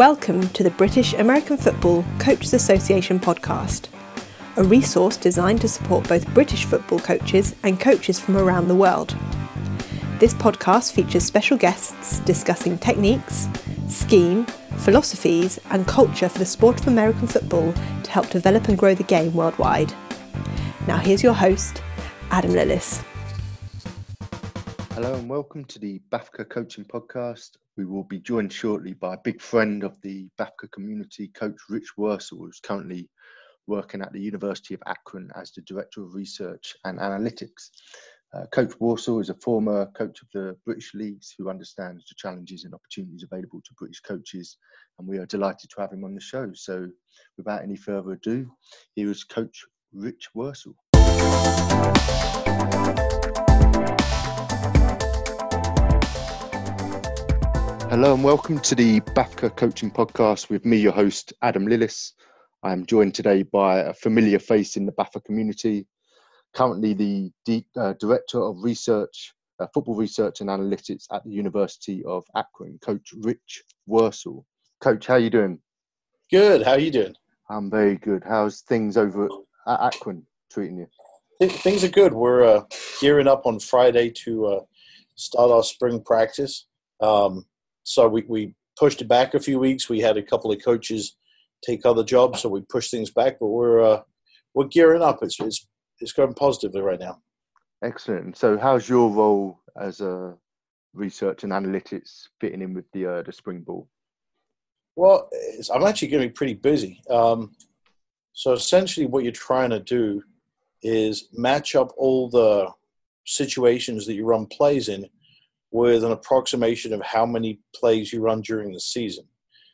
Welcome to the British American Football Coaches Association podcast, a resource designed to support both British football coaches and coaches from around the world. This podcast features special guests discussing techniques, scheme, philosophies, and culture for the sport of American football to help develop and grow the game worldwide. Now, here's your host, Adam Lillis. Hello and welcome to the BAFCA Coaching Podcast. We will be joined shortly by a big friend of the BAFCA community, Coach Rich Worsell, who's currently working at the University of Akron as the Director of Research and Analytics. Uh, coach Worsell is a former coach of the British Leagues who understands the challenges and opportunities available to British coaches, and we are delighted to have him on the show. So, without any further ado, here is Coach Rich Worsell. Hello and welcome to the BAFCA Coaching Podcast with me, your host, Adam Lillis. I am joined today by a familiar face in the BAFCA community, currently the D- uh, Director of Research, uh, Football Research and Analytics at the University of Akron, Coach Rich Worsell. Coach, how are you doing? Good. How are you doing? I'm very good. How's things over at Akron treating you? Things are good. We're uh, gearing up on Friday to uh, start our spring practice. Um, so we, we pushed it back a few weeks. We had a couple of coaches take other jobs, so we pushed things back. But we're uh, we're gearing up. It's it's it's going positively right now. Excellent. So, how's your role as a research and analytics fitting in with the uh, the spring ball? Well, I'm actually going to be pretty busy. Um, so essentially, what you're trying to do is match up all the situations that you run plays in with an approximation of how many plays you run during the season,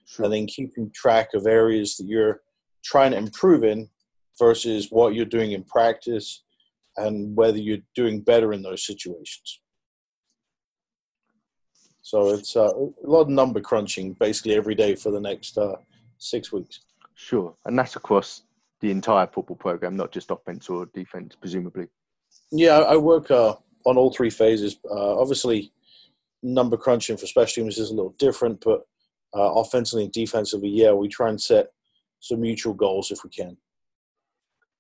sure. and then keeping track of areas that you're trying to improve in versus what you're doing in practice and whether you're doing better in those situations. So it's uh, a lot of number crunching basically every day for the next uh, six weeks. Sure, and that's across the entire football program, not just offense or defense, presumably. Yeah, I work uh, on all three phases. Uh, obviously, number crunching for special teams is a little different, but uh, offensively and defensively, yeah, we try and set some mutual goals if we can.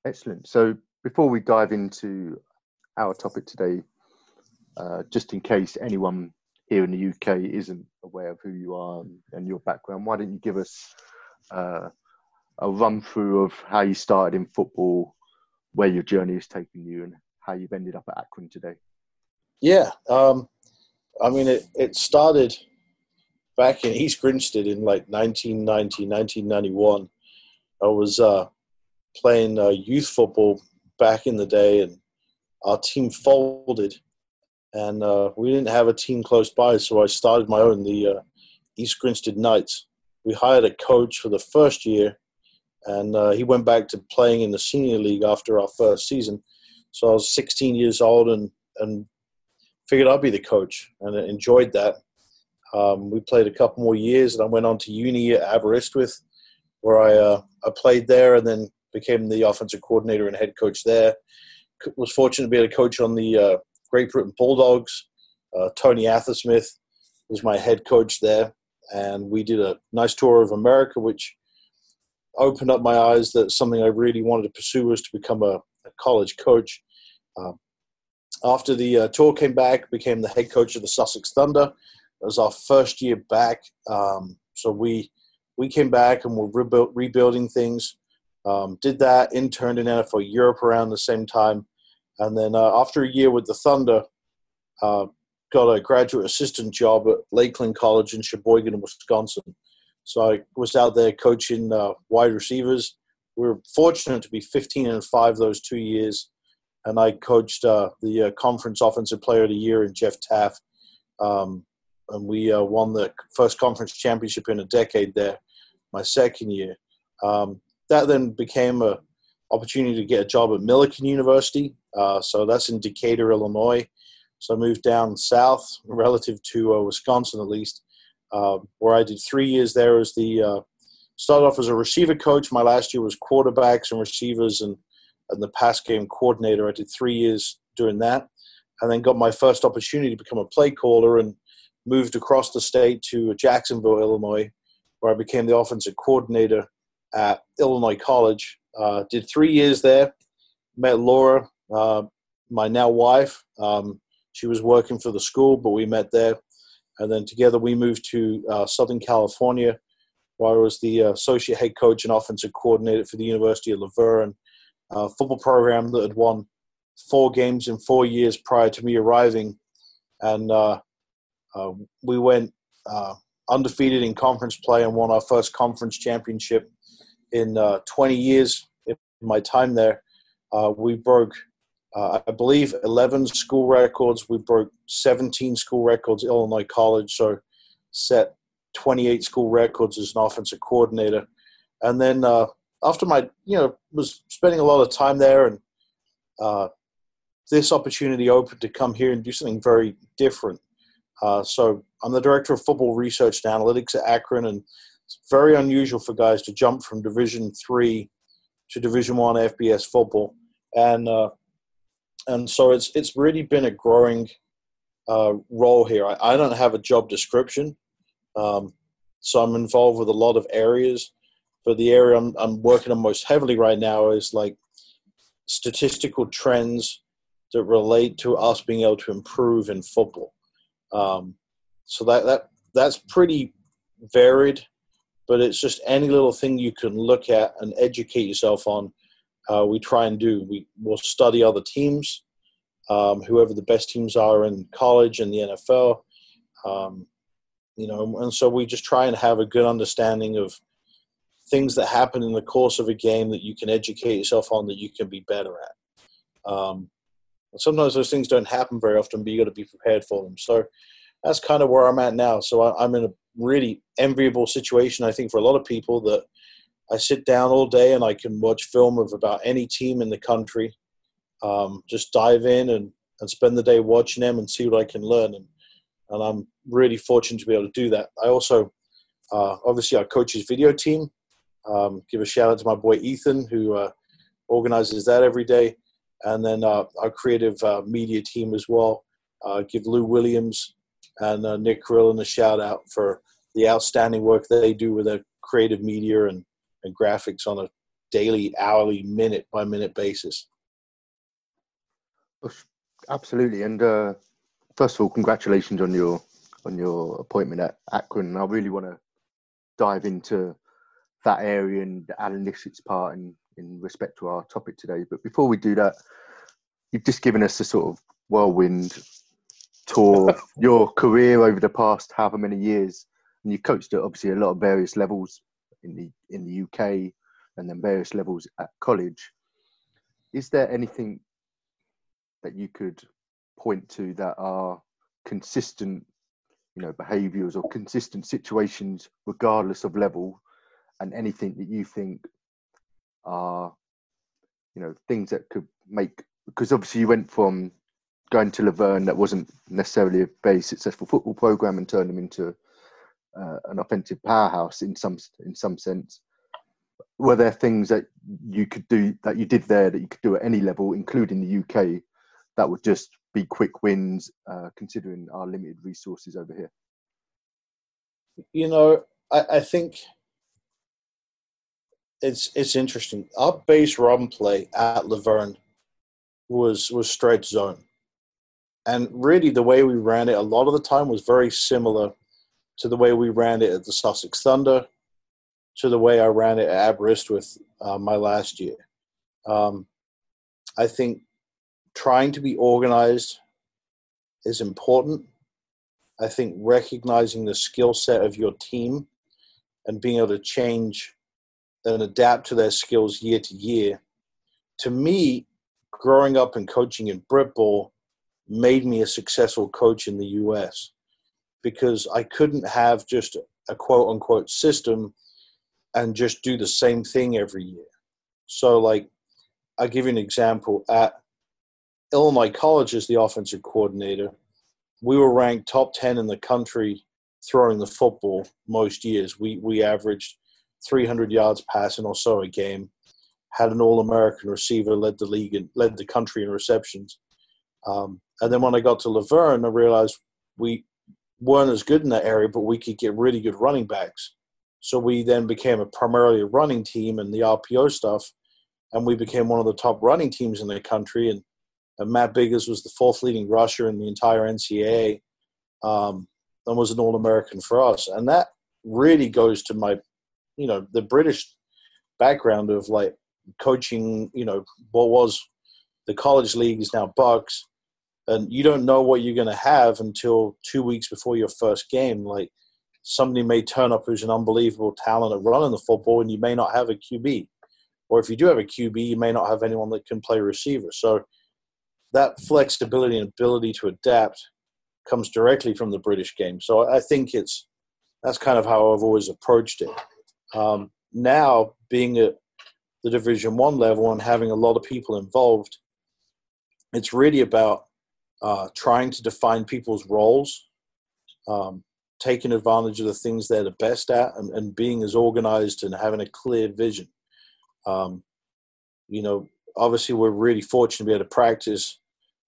Excellent. So before we dive into our topic today, uh, just in case anyone here in the UK isn't aware of who you are and your background, why don't you give us uh, a run through of how you started in football, where your journey has taken you, and how you've ended up at Akron today? Yeah. Um, I mean, it, it started back in East Grinstead in like 1990, 1991. I was uh, playing uh, youth football back in the day, and our team folded, and uh, we didn't have a team close by, so I started my own, the uh, East Grinstead Knights. We hired a coach for the first year, and uh, he went back to playing in the senior league after our first season. So I was 16 years old and, and figured I'd be the coach and enjoyed that. Um, we played a couple more years, and I went on to uni at Aberystwyth, where I uh, I played there, and then became the offensive coordinator and head coach there. Was fortunate to be to coach on the uh, Great Britain Bulldogs. Uh, Tony Athersmith was my head coach there, and we did a nice tour of America, which opened up my eyes that something I really wanted to pursue was to become a, a college coach. Um, after the uh, tour came back, became the head coach of the Sussex Thunder. It was our first year back, um, so we we came back and we're rebuild, rebuilding things. Um, did that, interned in NFL Europe around the same time, and then uh, after a year with the Thunder, uh, got a graduate assistant job at Lakeland College in Sheboygan, Wisconsin. So I was out there coaching uh, wide receivers. We were fortunate to be 15 and five those two years and I coached uh, the uh, conference offensive player of the year in Jeff Taft. Um, and we uh, won the first conference championship in a decade there, my second year. Um, that then became a opportunity to get a job at Millikin University. Uh, so that's in Decatur, Illinois. So I moved down south, relative to Wisconsin at least, um, where I did three years there as the started off as a receiver coach. My last year was quarterbacks and receivers and and the pass game coordinator. I did three years doing that, and then got my first opportunity to become a play caller and moved across the state to Jacksonville, Illinois, where I became the offensive coordinator at Illinois College. Uh, did three years there. Met Laura, uh, my now wife. Um, she was working for the school, but we met there. And then together we moved to uh, Southern California, where I was the uh, associate head coach and offensive coordinator for the University of La A football program that had won four games in four years prior to me arriving. And uh, uh we went uh, undefeated in conference play and won our first conference championship in uh, 20 years in my time there. we broke uh, I believe 11 school records. We broke 17 school records, Illinois College, so set 28 school records as an offensive coordinator. And then uh, after my, you know, was spending a lot of time there and uh, this opportunity opened to come here and do something very different. Uh, so I'm the director of football research and analytics at Akron, and it's very unusual for guys to jump from Division three to Division one FBS football. And uh, and so it's it's really been a growing uh, role here. I, I, don't have a job description, um, so I'm involved with a lot of areas. But the area I'm, I'm working on most heavily right now is like statistical trends that relate to us being able to improve in football. Um, so that that that's pretty varied, but it's just any little thing you can look at and educate yourself on uh, we try and do. We will study other teams, um, whoever the best teams are in college and the NFL. Um, you know, and so we just try and have a good understanding of things that happen in the course of a game that you can educate yourself on that you can be better at. Um, sometimes those things don't happen very often, but you got to be prepared for them. So that's kind of where I'm at now. So I, I'm in a really enviable situation, I think, for a lot of people that I sit down all day and I can watch film of about any team in the country. Um, just dive in and, and spend the day watching them and see what I can learn. And, and I'm really fortunate to be able to do that. I also, uh, obviously, our coach's video team. Um, give a shout out to my boy Ethan, who uh, organizes that every day. And then uh, our creative uh, media team as well. Uh, give Lou Williams and uh, Nick Carillon a shout out for the outstanding work they do with their creative media and and graphics on a daily, hourly, minute by minute basis. Absolutely, and first of all, congratulations on your on your appointment at Akron. I really want to dive into that area and the analytics part in, in respect to our topic today. But before we do that, you've just given us a sort of whirlwind tour of your career over the past however many years. And you've coached at obviously a lot of various levels in the in the UK and then various levels at college. Is there anything that you could point to that are consistent, you know, behaviours or consistent situations, regardless of level, and anything that you think are, you know, things that could make because obviously you went from going to La Verne that wasn't necessarily a very successful football program and turned them into uh, an offensive powerhouse in some in some sense. Were there things that you could do that you did there that you could do at any level, including the UK, that would just be quick wins, uh, considering our limited resources over here? You know, I, I think it's it's interesting. Our base run play at La Verne was was straight zone, and really the way we ran it a lot of the time was very similar to the way we ran it at the Sussex Thunder, to the way I ran it at Aberystwyth uh, my last year. Um, I think trying to be organized is important. I think recognizing the skill set of your team and being able to change and adapt to their skills year to year. To me, growing up and coaching in Brit Ball made me a successful coach in the US because I couldn't have just a quote unquote system and just do the same thing every year. So, like, I'll give you an example. At Illinois College, as the offensive coordinator, we were ranked top 10 in the country throwing the football most years. We, we averaged 300 yards passing or so a game, had an All American receiver, led the league and led the country in receptions. Um, and then when I got to La Verne, I realized we weren't as good in that area, but we could get really good running backs. So we then became a primarily a running team and the RPO stuff, and we became one of the top running teams in the country. And, and Matt Biggers was the fourth leading rusher in the entire NCAA, um, and was an All American for us. And that really goes to my, you know, the British background of like coaching. You know, what was the college league is now BUCS, and you don't know what you're going to have until two weeks before your first game. Like somebody may turn up who's an unbelievable talent at running the football, and you may not have a QB. Or if you do have a QB, you may not have anyone that can play receiver. So that flexibility and ability to adapt comes directly from the British game. So I think it's that's kind of how I've always approached it. Um, now, being at the Division One level and having a lot of people involved, it's really about uh, trying to define people's roles, um, taking advantage of the things they're the best at, and, and being as organized and having a clear vision. Um, you know, obviously, we're really fortunate to be able to practice,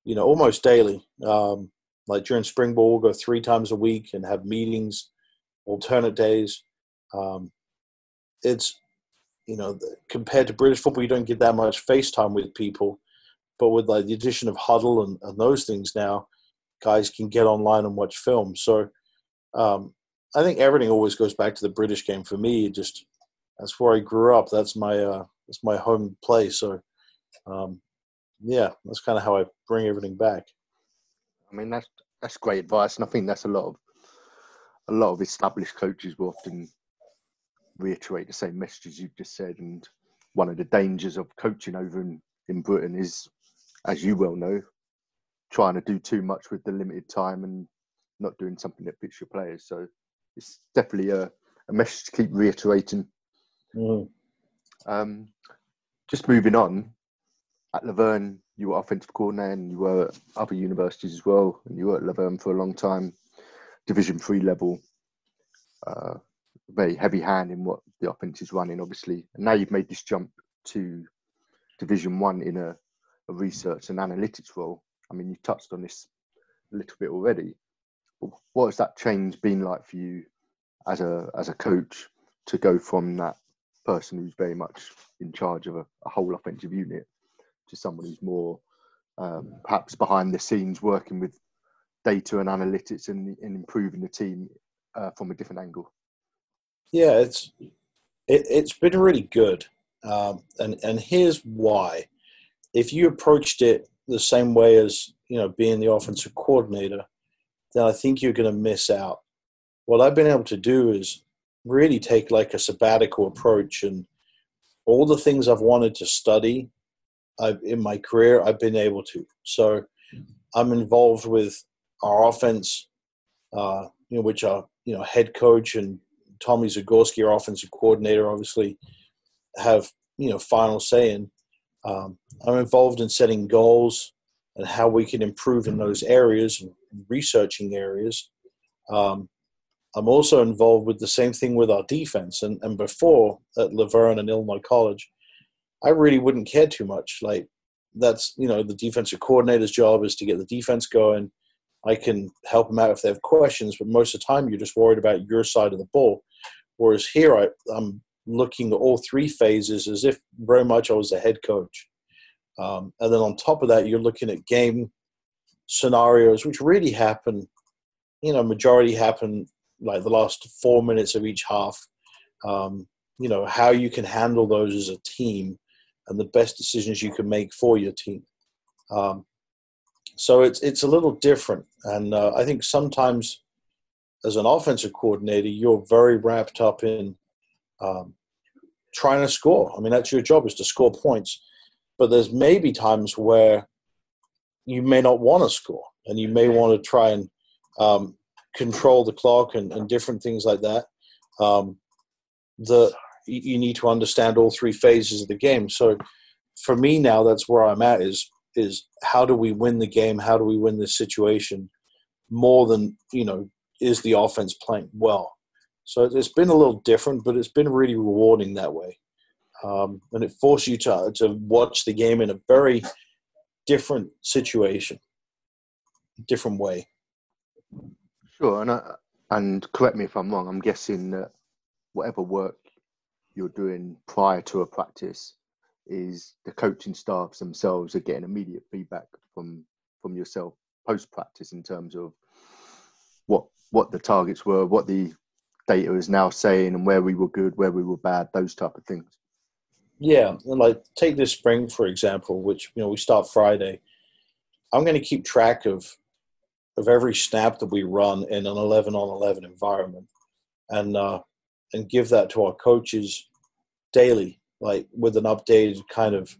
you know, almost daily. Um, like during spring ball, we'll go three times a week and have meetings, alternate days. Um, it's, you know, compared to British football, you don't get that much face time with people. But with like the addition of Hudl and, and those things now, guys can get online and watch film. So um, I think everything always goes back to the British game for me. It Just that's where I grew up. That's my uh, that's my home place. So um, yeah, that's kind of how I bring everything back. I mean that's that's great advice, and I think that's a lot of a lot of established coaches will often reiterate the same messages you've just said. And one of the dangers of coaching over in, in Britain is as you well know, trying to do too much with the limited time and not doing something that fits your players. So it's definitely a, a message to keep reiterating. Mm. Um, just moving on, at La Verne, you were offensive coordinator and you were at other universities as well, and you were at La Verne for a long time, Division Three level. Uh, very heavy hand in what the offense is running, obviously. And now you've made this jump to Division One in a a research and analytics role. I mean, you touched on this a little bit already. What has that change been like for you as a as a coach to go from that person who's very much in charge of a, a whole offensive unit to someone who's more um, perhaps behind the scenes working with data and analytics and, and improving the team uh, from a different angle? Yeah, it's it, has been really good, um, and and here's why if you approached it the same way as you know being the offensive coordinator, then I think you're going to miss out. What I've been able to do is really take like a sabbatical approach and all the things I've wanted to study I've, in my career, I've been able to. So I'm involved with our offense, uh, you know, which are you know head coach and Tommy Zagorski, our offensive coordinator, obviously have you know final say in. Um, I'm involved in setting goals and how we can improve in those areas and researching areas. Um, I'm also involved with the same thing with our defense. And, and before at La Verne and Illinois College, I really wouldn't care too much. Like that's you know the defensive coordinator's job is to get the defense going. I can help them out if they have questions, but most of the time you're just worried about your side of the ball. Whereas here, I, I'm looking at all three phases as if very much I was a head coach. Um, and then on top of that, you're looking at game scenarios, which really happen, you know, majority happen like the last four minutes of each half. Um, you know, how you can handle those as a team and the best decisions you can make for your team. Um, so it's it's a little different, and uh, I think sometimes as an offensive coordinator, you're very wrapped up in um, trying to score. I mean, that's your job is to score points. But there's maybe times where you may not want to score, and you may want to try and um, control the clock and, and, different things like that. Um, the you need to understand all three phases of the game. So for me now, that's where I'm at. Is is how do we win the game? How do we win this situation? More than you know, is the offense playing well? So it's been a little different, but it's been really rewarding that way. Um, and it forced you to, to watch the game in a very different situation, different way. Sure, and I, and correct me if I'm wrong. I'm guessing that whatever work you're doing prior to a practice is the coaching staffs themselves are getting immediate feedback from from yourself post practice in terms of what what the targets were, what the data is now saying, and where we were good, where we were bad, those type of things. Yeah, and like take this spring for example, which you know we start Friday. I'm going to keep track of of every snap that we run in an 11 on 11 environment, and uh, and give that to our coaches daily, like with an updated kind of,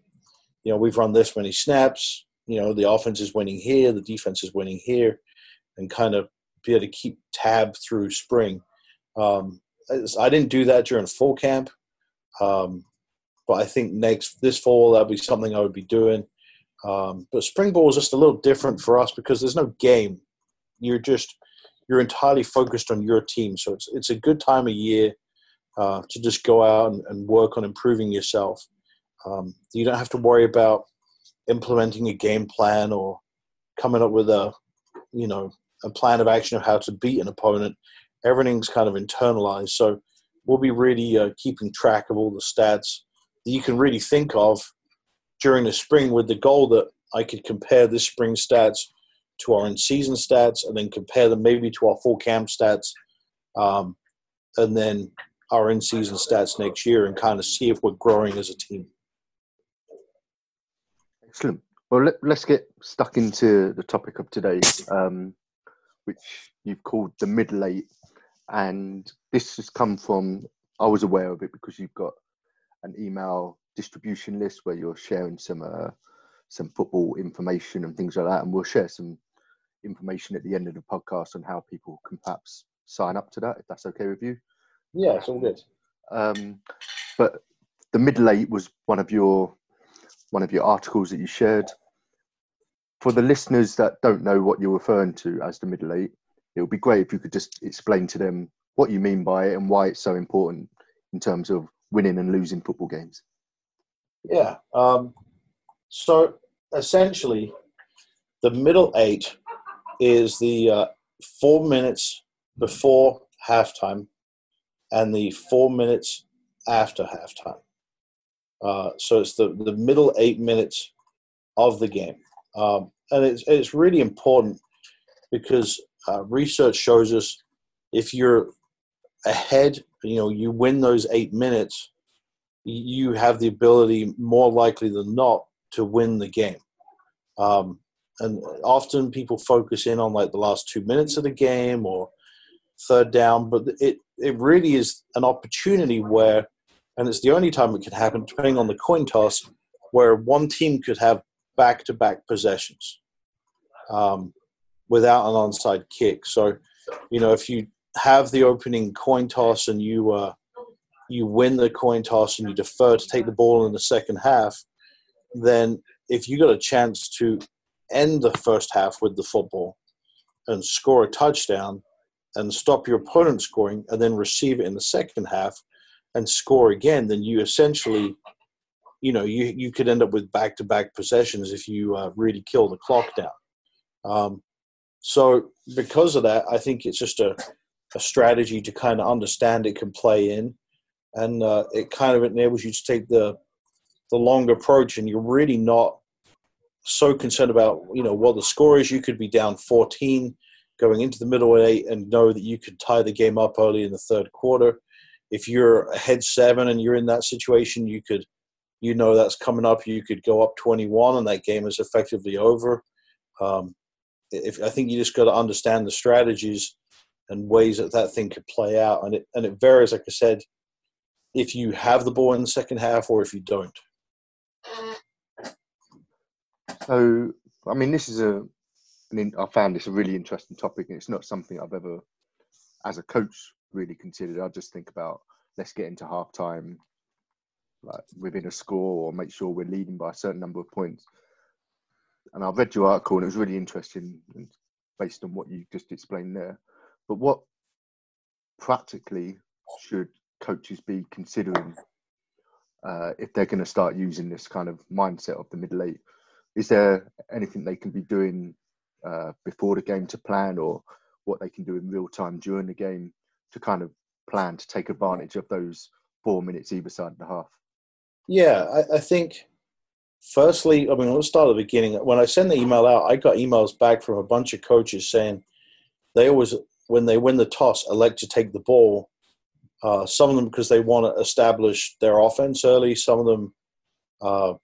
you know, we've run this many snaps. You know, the offense is winning here, the defense is winning here, and kind of be able to keep tab through spring. Um, I didn't do that during fall camp. Um, but I think next this fall that'll be something I would be doing. Um, but spring ball is just a little different for us because there's no game. You're just you're entirely focused on your team, so it's it's a good time of year uh, to just go out and, and, work on improving yourself. Um, you don't have to worry about implementing a game plan or coming up with a you know a plan of action of how to beat an opponent. Everything's kind of internalized, so we'll be really uh, keeping track of all the stats that you can really think of during the spring with the goal that I could compare this spring stats to our in-season stats and then compare them maybe to our fall camp stats um, and then our in-season stats next year and kind of see if we're growing as a team. Excellent. Well, let, us get stuck into the topic of today, um, which you've called the middle eight. And this has come from, I was aware of it because you've got an email distribution list where you're sharing some uh, some football information and things like that, and we'll share some information at the end of the podcast on how people can perhaps sign up to that if that's okay with you. Yeah, it's all good. Um, but the middle eight was one of your one of your articles that you shared. For the listeners that don't know what you're referring to as the middle eight, it would be great if you could just explain to them what you mean by it and why it's so important in terms of winning and losing football games? Yeah. Um, so essentially, the middle eight is the uh, four minutes before halftime and the four minutes after halftime. Uh, so it's the, the middle eight minutes of the game. Um, and it's, it's really important because uh, research shows us if you're ahead, you know, you win those eight minutes, you have the ability, more likely than not, to win the game. Um, and often people focus in on like the last two minutes of the game or third down, but it it really is an opportunity where, and it's the only time it could happen, depending on the coin toss, where one team could have back to back possessions um, without an onside kick. So, you know, if you have the opening coin toss and you uh, you win the coin toss and you defer to take the ball in the second half, then if you got a chance to end the first half with the football and score a touchdown and stop your opponent scoring and then receive it in the second half and score again, then you essentially, you know, you, you could end up with back to back possessions if you uh, really kill the clock down. Um, so because of that, I think it's just a a strategy to kind of understand it can play in, and uh, it kind of enables you to take the the long approach, and you're really not so concerned about you know what the score is. You could be down 14 going into the middle eight and know that you could tie the game up early in the third quarter. If you're ahead seven and you're in that situation, you could you know that's coming up. You could go up 21 and that game is effectively over. Um, if I think you just got to understand the strategies and ways that that thing could play out. And it, and it varies, like I said, if you have the ball in the second half or if you don't. So, I mean, this is a, Mean, I found this a really interesting topic, and it's not something I've ever, as a coach, really considered. I just think about let's get into half time, like within a score, or make sure we're leading by a certain number of points. And I read your article, and it was really interesting, based on what you just explained there. But what practically should coaches be considering uh, if they're going to start using this kind of mindset of the middle eight? Is there anything they can be doing uh, before the game to plan, or what they can do in real time during the game to kind of plan to take advantage of those four minutes either side of the half? Yeah, I, I think firstly, I mean, let's start at the beginning. When I send the email out, I got emails back from a bunch of coaches saying they always, when they win the toss, elect to take the ball. Uh, some of them because they want to establish their offense early. Some of them, uh,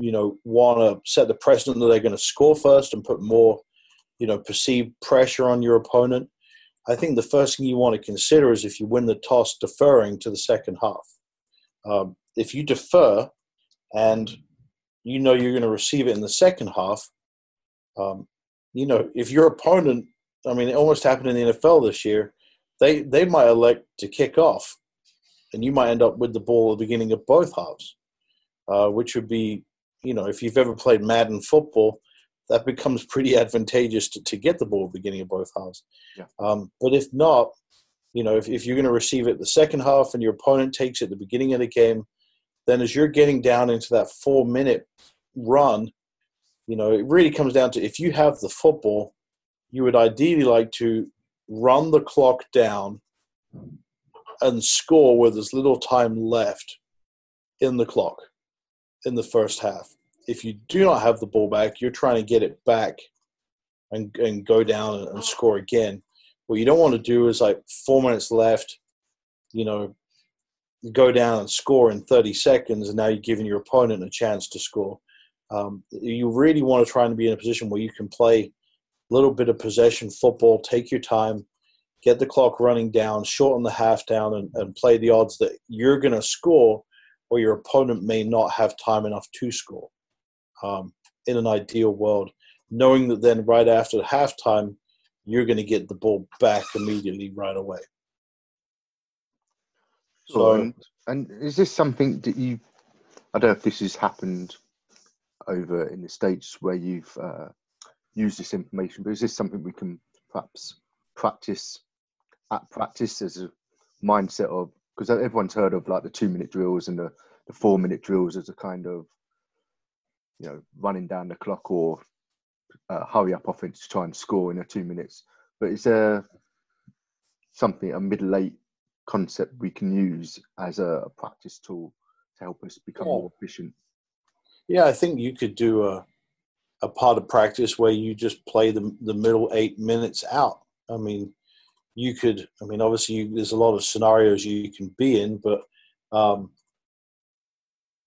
you know, want to set the precedent that they're going to score first and put more, you know, perceived pressure on your opponent. I think the first thing you want to consider is if you win the toss, deferring to the second half. Um, if you defer and you know you're going to receive it in the second half, um, you know, if your opponent, I mean, it almost happened in the NFL this year, they, they might elect to kick off, and you might end up with the ball at the beginning of both halves, uh, which would be, you know, if you've ever played Madden football, that becomes pretty advantageous to, to get the ball at the beginning of both halves. Yeah. Um, but if not, you know, if, if you're going to receive it the second half and your opponent takes it at the beginning of the game, then as you're getting down into that four minute run, you know, it really comes down to if you have the football, you would ideally like to run the clock down and score with as little time left in the clock in the first half. If you do not have the ball back, you're trying to get it back and, and go down and, and score again. What you don't want to do is like four minutes left, you know, go down and score in 30 seconds, and now you're giving your opponent a chance to score. Um, you really want to try and be in a position where you can play a little bit of possession football, take your time, get the clock running down, shorten the half down, and, and play the odds that you're going to score or your opponent may not have time enough to score um, in an ideal world, knowing that then right after halftime, you're going to get the ball back immediately right away. So, and, and is this something that you? I don't know if this has happened over in the states where you've uh, used this information, but is this something we can perhaps practice at practice as a mindset of because everyone's heard of like the two minute drills and the, the four minute drills as a kind of you know running down the clock or uh, hurry up offense to try and score in a two minutes. But is there something a middle eight concept we can use as a practice tool to help us become yeah. more efficient? Yeah, I think you could do a a part of practice where you just play the the middle eight minutes out. I mean, you could. I mean, obviously, you, there's a lot of scenarios you can be in, but um,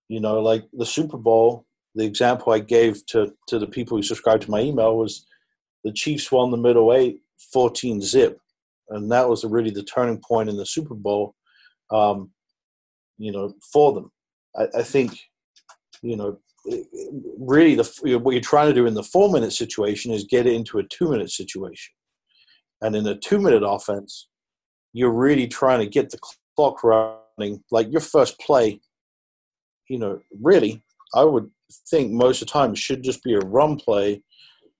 you know, like the Super Bowl. The example I gave to to the people who subscribed to my email was the Chiefs won the middle eight 14 zip and that was really the turning point in the Super Bowl. Um, you know, for them, I, I think, you know, really the what you're trying to do in the four minute situation is get it into a two minute situation, and in a two minute offense, you're really trying to get the clock running. Like your first play, you know, really, I would think most of the time should just be a run play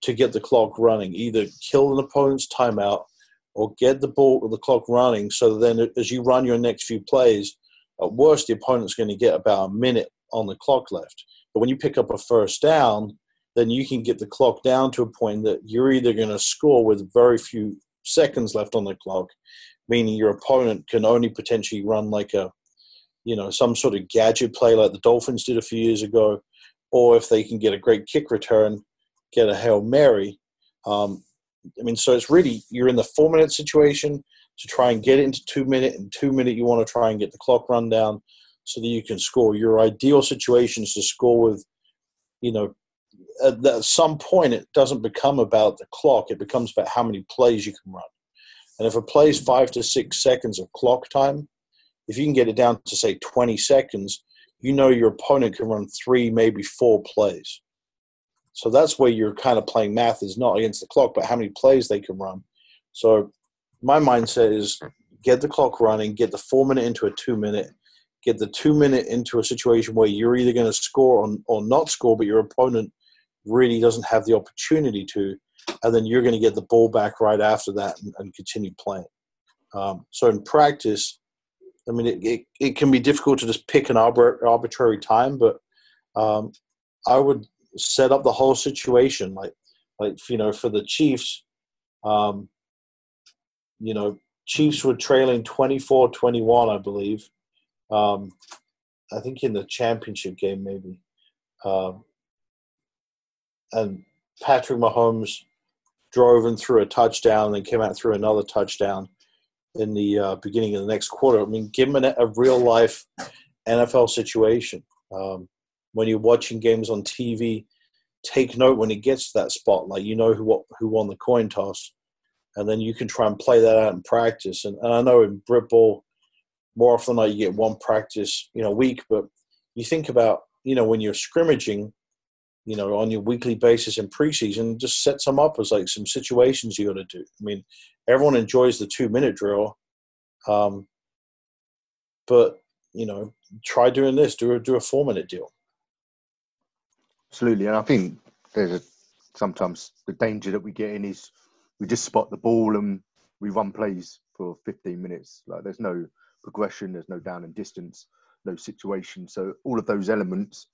to get the clock running. Either kill an opponent's timeout or get the ball or the clock running so then as you run your next few plays at worst the opponent's going to get about a minute on the clock left but when you pick up a first down then you can get the clock down to a point that you're either going to score with very few seconds left on the clock meaning your opponent can only potentially run like a you know some sort of gadget play like the dolphins did a few years ago or if they can get a great kick return get a hail mary um, I mean, so it's really you're in the four minute situation to try and get it into two minute, and two minute you want to try and get the clock run down so that you can score. Your ideal situation is to score with, you know, at, at some point it doesn't become about the clock; it becomes about how many plays you can run. And if a play is five to six seconds of clock time, if you can get it down to say 20 seconds, you know your opponent can run three, maybe four plays. So that's where you're kind of playing math is not against the clock, but how many plays they can run. So my mindset is get the clock running, get the four minute into a two minute, get the two minute into a situation where you're either going to score or, or not score, but your opponent really doesn't have the opportunity to, and then you're going to get the ball back right after that and, and continue playing. Um, so in practice, I mean, it, it, it, can be difficult to just pick an arbitrary time, but um, I would set up the whole situation. Like, like you know, for the Chiefs, um, you know, Chiefs were trailing 24-21, I believe. Um, I think in the championship game, maybe. Um, and Patrick Mahomes drove and threw a touchdown, and came out threw another touchdown in the uh, beginning of the next quarter. I mean, give him a, a real life NFL situation. Um, when you're watching games on TV, take note when it gets to that spot. Like you know who what, who won the coin toss, and then you can try and play that out in practice. And, and I know in Brit Ball, more often than not, you get one practice, you know, week. But you think about, you know, when you're scrimmaging, you know, on your weekly basis in preseason, just set some up as like some situations you got to do. I mean, everyone enjoys the two minute drill, um, but you know, try doing this. Do a do a four minute deal. Absolutely, and I think there's a, sometimes the danger that we get in is we just spot the ball and we run plays for 15 minutes. Like there's no progression, there's no down and distance, no situation. So all of those elements,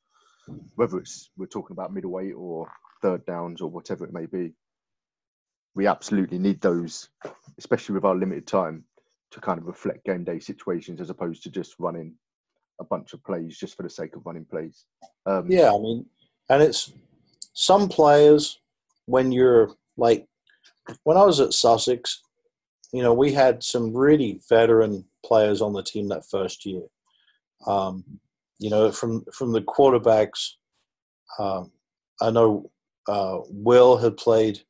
whether it's we're talking about middle eight or third downs or whatever it may be, we absolutely need those, especially with our limited time, to kind of reflect game day situations as opposed to just running a bunch of plays just for the sake of running plays. Um, yeah, I mean, and it's some players when you're like when I was at Sussex, you know, we had some really veteran players on the team that first year. Um, you know, from from the quarterbacks, uh, I know uh, Will had played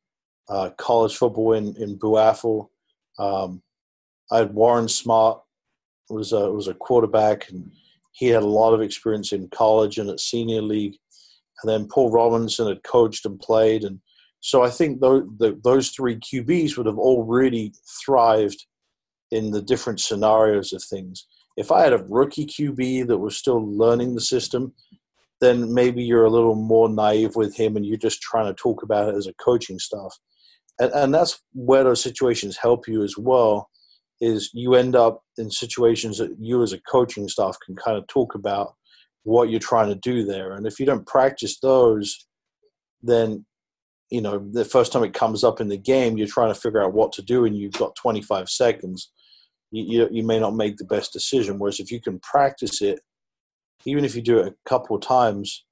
uh, college football in in Buffalo. Um, I had Warren Smart was a was a quarterback, and he had a lot of experience in college and at senior league. And then Paul Robinson had coached and played, and so I think those, the, those three QBs would have all really thrived in the different scenarios of things. If I had a rookie QB that was still learning the system, then maybe you're a little more naive with him and you're just trying to talk about it as a coaching staff. And, and that's where those situations help you as well is you end up in situations that you as a coaching staff can kind of talk about what you're trying to do there. And if you don't practice those, then you know the first time it comes up in the game, you're trying to figure out what to do, and you've got 25 seconds. You, you, may not make the best decision. Whereas if you can practice it, even if you do it a couple of times,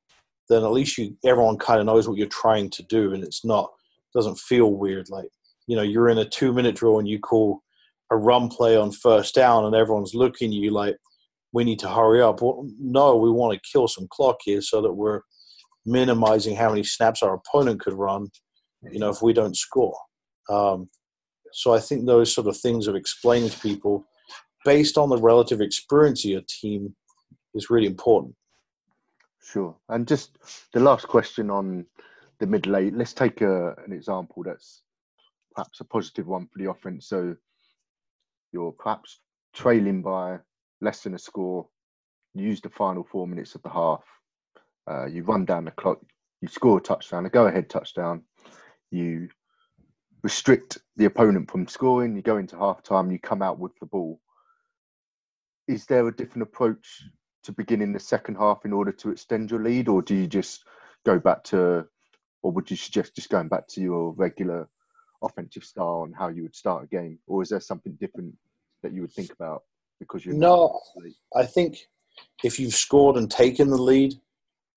then at least you everyone kind of knows what you're trying to do, and it's not doesn't feel weird. Like you know you're in a two minute drill and you call a run play on first down, and everyone's looking you like we need to hurry up. Well, no, we want to kill some clock here so that we're minimizing how many snaps our opponent could run. You know, if we don't score. Um, so I think those sort of things of explaining to people based on the relative experience of your team is really important. Sure. And just the last question on the middle eight. Let's take a, an example that's perhaps a positive one for the offense. So you're perhaps trailing by less than a score, you use the final four minutes of the half, uh, you run down the clock, you score a touchdown, a go ahead touchdown, you restrict the opponent from scoring, you go into half time, you come out with the ball. Is there a different approach to begin in the second half in order to extend your lead, or do you just go back to, or would you suggest just going back to your regular offensive style and how you would start a game, or is there something different that you would think about because you're no? I think if you've scored and taken the lead,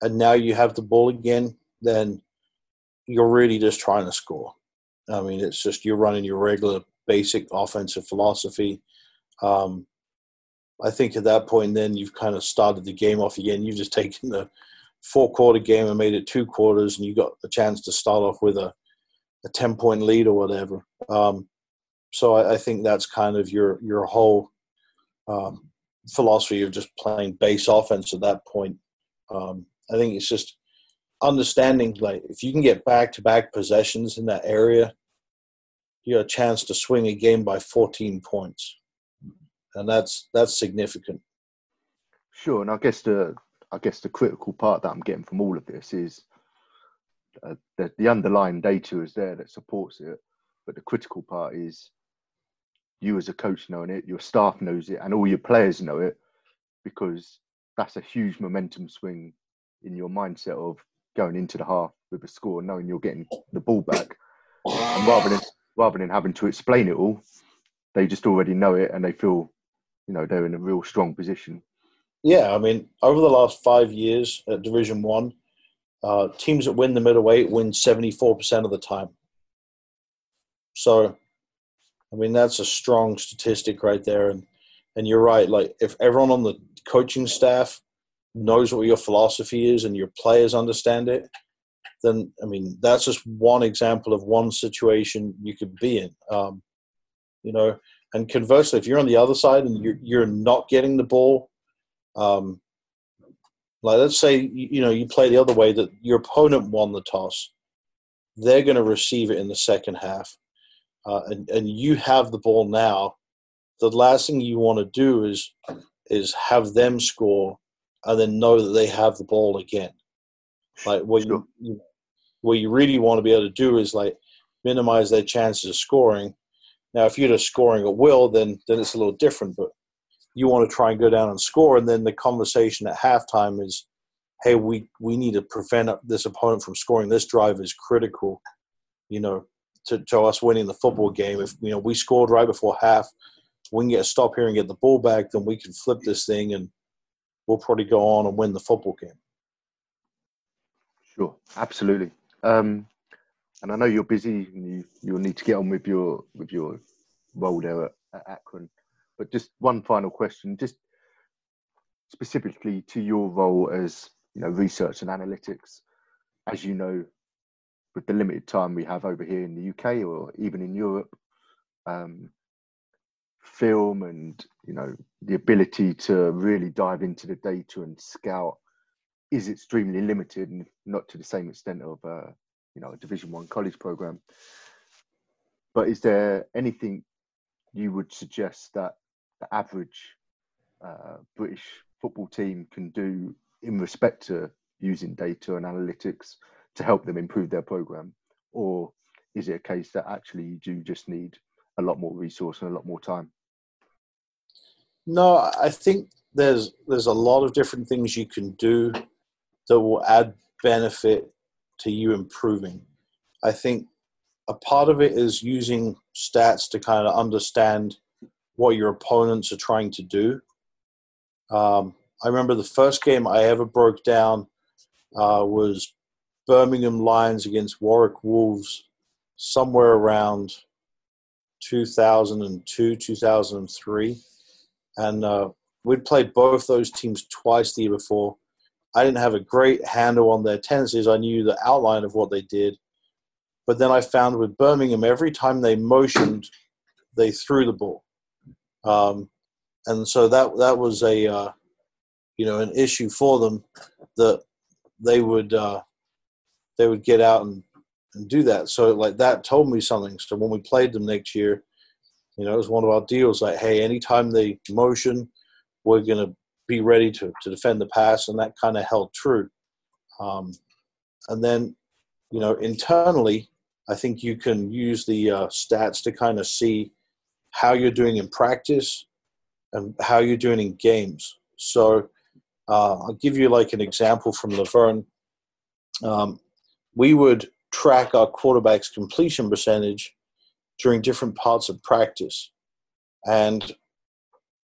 and now you have the ball again, then you're really just trying to score. I mean, it's just you're running your regular basic offensive philosophy. Um, I think at that point, then you've kind of started the game off again. You've just taken the four quarter game and made it two quarters, and you got a chance to start off with a, a 10 point lead or whatever. Um, so I, I, think that's kind of your, your whole um, philosophy of just playing base offense at that point. Um, I think it's just understanding like if you can get back to back possessions in that area, you got a chance to swing a game by 14 points, and that's that's significant. Sure, and I guess the I guess the critical part that I'm getting from all of this is uh, the, the underlying data is there that supports it, but the critical part is you as a coach knowing it, your staff knows it, and all your players know it, because that's a huge momentum swing in your mindset of going into the half with a score, knowing you're getting the ball back, and rather than rather than having to explain it all, they just already know it and they feel, you know, they're in a real strong position. Yeah, I mean, over the last five years at Division One, uh, teams that win the middle eight win seventy four percent of the time. So, I mean, that's a strong statistic right there. And and you're right. Like, if everyone on the coaching staff knows what your philosophy is and your players understand it, then I mean, that's just one example of one situation you could be in. Um, you know, and conversely, if you're on the other side and you're you're not getting the ball, um, like let's say you, you know you play the other way that your opponent won the toss, they're going to receive it in the second half, uh, and and you have the ball now. The last thing you want to do is is have them score and then know that they have the ball again. Like what sure. you, you what you really want to be able to do is like minimize their chances of scoring now, if you're just scoring at will, then then it's a little different. But you want to try and go down and score, and then the conversation at halftime is, "Hey, we we need to prevent this opponent from scoring. This drive is critical, you know, to, to us winning the football game. If you know we scored right before half, we can get a stop here and get the ball back, then we can flip this thing, and we'll probably go on and win the football game." Sure, absolutely. Um, and I know you're busy and you you'll need to get on with your with your role there at, at Akron. But just one final question, just specifically to your role as you know research and analytics, as you know, with the limited time we have over here in the UK or even in Europe, um, film and you know the ability to really dive into the data and scout is extremely limited and not to the same extent of uh, you know a Division One college program. But is there anything you would suggest that the average uh, British football team can do in respect to using data and analytics to help them improve their program, or is it a case that actually you do just need a lot more resource and a lot more time? No, I think there's there's a lot of different things you can do that will add benefit to you improving. I think a part of it is using stats to kind of understand what your opponents are trying to do. Um, I remember the first game I ever broke down uh, was Birmingham Lions against Warwick Wolves, somewhere around 2002, 2003. And uh, we'd played both those teams twice the year before. I didn't have a great handle on their tendencies. I knew the outline of what they did. But then I found with Birmingham, every time they motioned, they threw the ball. Um, and so that that was a uh, you know an issue for them that they would uh, they would get out and, and do that. So like that told me something. So when we played them next year, you know, it was one of our deals. Like, hey, anytime they motion, we're gonna be ready to, to defend the pass, and that kind of held true. Um, and then, you know, internally, I think you can use the uh, stats to kind of see how you're doing in practice and how you're doing in games. So uh, I'll give you like an example from La Verne. Um, we would track our quarterback's completion percentage during different parts of practice. And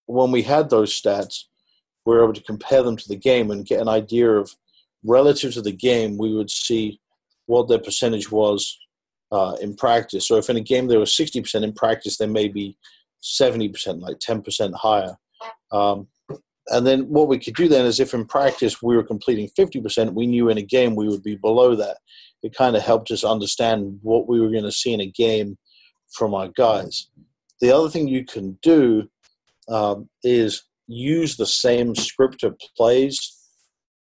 when we had those stats, we were able to compare them to the game and get an idea of relative to the game, we would see what their percentage was uh, in practice. So if in a game they were 60% in practice, they may be 70%, like 10% higher. Um, and then what we could do then is if in practice we were completing 50%, we knew in a game we would be below that. It kind of helped us understand what we were going to see in a game from our guys. The other thing you can do um, is use the same script of plays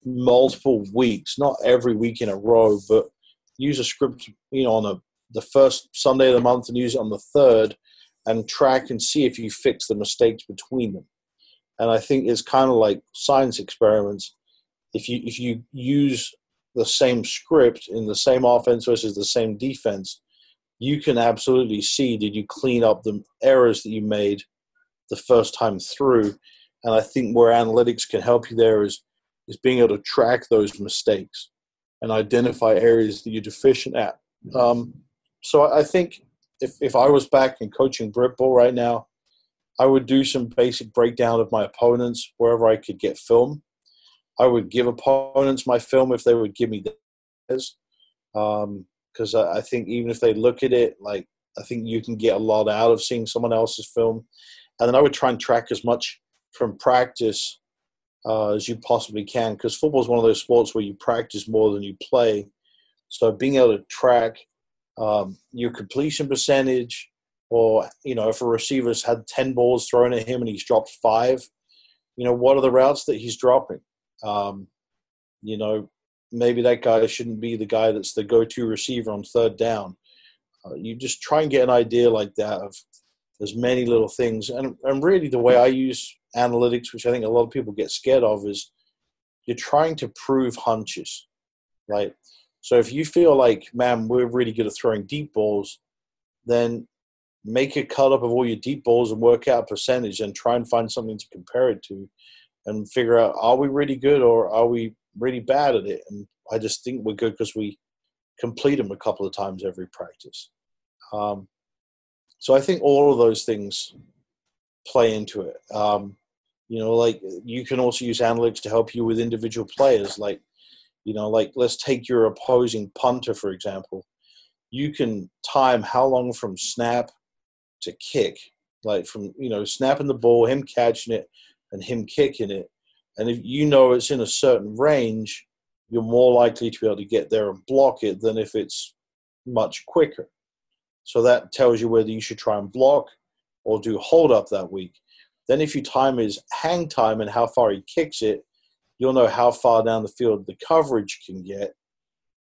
multiple weeks, not every week in a row, but use a script, you know, on a, the first Sunday of the month and use it on the third and track and see if you fix the mistakes between them. And I think it's kind of like science experiments. If you if you use the same script in the same offense versus the same defense, you can absolutely see did you clean up the errors that you made the first time through and I think where analytics can help you there is is being able to track those mistakes and identify areas that you're deficient at. Um, so I think if if I was back and coaching Brit Ball right now, I would do some basic breakdown of my opponents wherever I could get film. I would give opponents my film if they would give me theirs, because um, I, I think even if they look at it, like I think you can get a lot out of seeing someone else's film, and then I would try and track as much from practice uh, as you possibly can, because football is one of those sports where you practice more than you play. So being able to track um, your completion percentage, or you know, if a receiver's had ten balls thrown at him and he's dropped five, you know, what are the routes that he's dropping? Um, you know, maybe that guy shouldn't be the guy that's the go-to receiver on third down. Uh, you just try and get an idea like that of as many little things, and and really the way I use analytics, which I think a lot of people get scared of, is you're trying to prove hunches, right? So if you feel like, man, we're really good at throwing deep balls, then make a cut up of all your deep balls and work out a percentage and try and find something to compare it to and figure out are we really good or are we really bad at it? And i just think we're good because we complete them a couple of times every practice. Um, so i think all of those things play into it. Um, you know like you can also use analytics to help you with individual players like you know like let's take your opposing punter for example you can time how long from snap to kick like from you know snapping the ball him catching it and him kicking it. And if you know it's in a certain range, you're more likely to be able to get there and block it than if it's much quicker. So that tells you whether you should try and block or do hold up that week. Then, if you time his hang time and how far he kicks it, you'll know how far down the field the coverage can get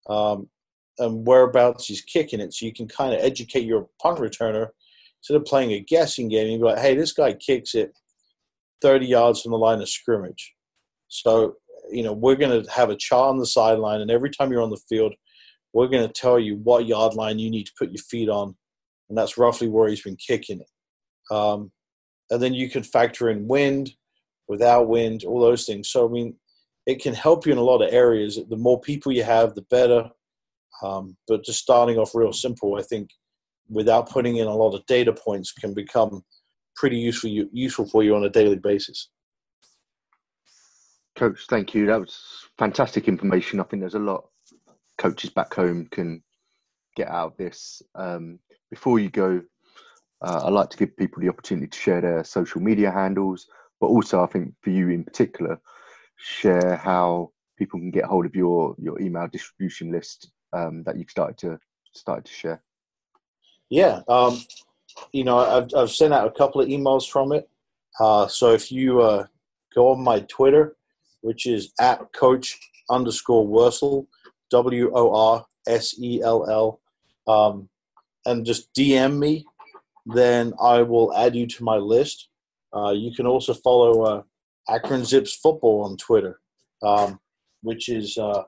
um, and whereabouts he's kicking it. So you can kind of educate your punt returner instead of playing a guessing game. You'd be like, hey, this guy kicks it 30 yards from the line of scrimmage. So, you know, we're going to have a chart on the sideline, and every time you're on the field, we're going to tell you what yard line you need to put your feet on, and that's roughly where he's been kicking it. Um, and then you can factor in wind, without wind, all those things. So, I mean, it can help you in a lot of areas. The more people you have, the better. Um, but just starting off real simple, I think, without putting in a lot of data points, can become pretty useful useful for you on a daily basis. Coach, thank you. That was fantastic information. I think there's a lot coaches back home can get out of this. Um, before you go, uh, I'd like to give people the opportunity to share their social media handles, but also I think for you in particular, share how people can get hold of your your email distribution list um, that you've started to started to share. Yeah, um, you know, I've, I've sent out a couple of emails from it. Uh, so if you uh, go on my Twitter, which is at coach underscore Worsell, W O R S E L L, um, and just DM me, then I will add you to my list. Uh, you can also follow uh, Akron Zips Football on Twitter, um, which is, uh,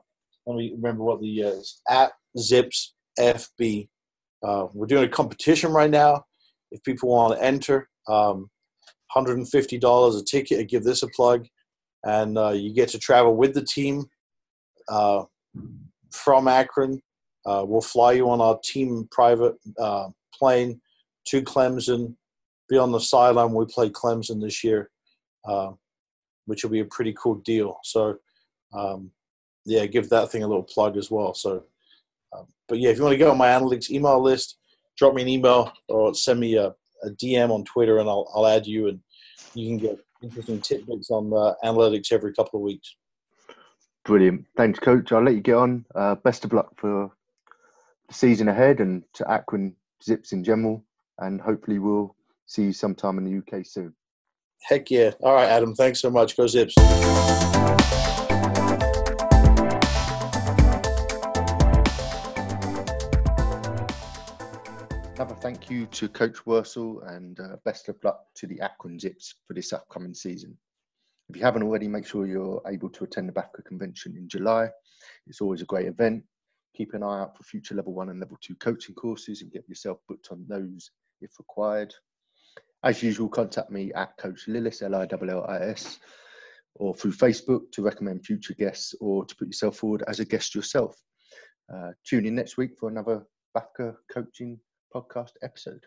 let me remember what the uh, is, at Zips FB. Uh, we're doing a competition right now if people want to enter, um, $150 a ticket. I give this a plug, and uh, you get to travel with the team uh, from Akron. We'll fly you on our team private plane to Clemson. Be on the sideline when we play Clemson this year, uh, which will be a pretty cool deal. So, um, yeah, give that thing a little plug as well. So, um, but yeah, if you want to go on my analytics email list, drop me an email or send me a, a DM on Twitter, and I'll I'll add you, and you can get interesting tidbits on uh, analytics every couple of weeks. Brilliant. Thanks, Coach. I'll let you get on. Uh, best of luck for the season ahead and to Akron Zips in general. And hopefully, we'll see you sometime in the UK soon. Heck yeah. All right, Adam. Thanks so much. Go Zips. Another thank you to Coach Worsell and uh, best of luck to the Akron Zips for this upcoming season. If you haven't already, make sure you're able to attend the BAFCA convention in July. It's always a great event. Keep an eye out for future level one and level two coaching courses and get yourself booked on those if required. As usual, contact me at Coach Lillis, L I L L I S, or through Facebook to recommend future guests or to put yourself forward as a guest yourself. Uh, tune in next week for another BAFCA coaching podcast episode.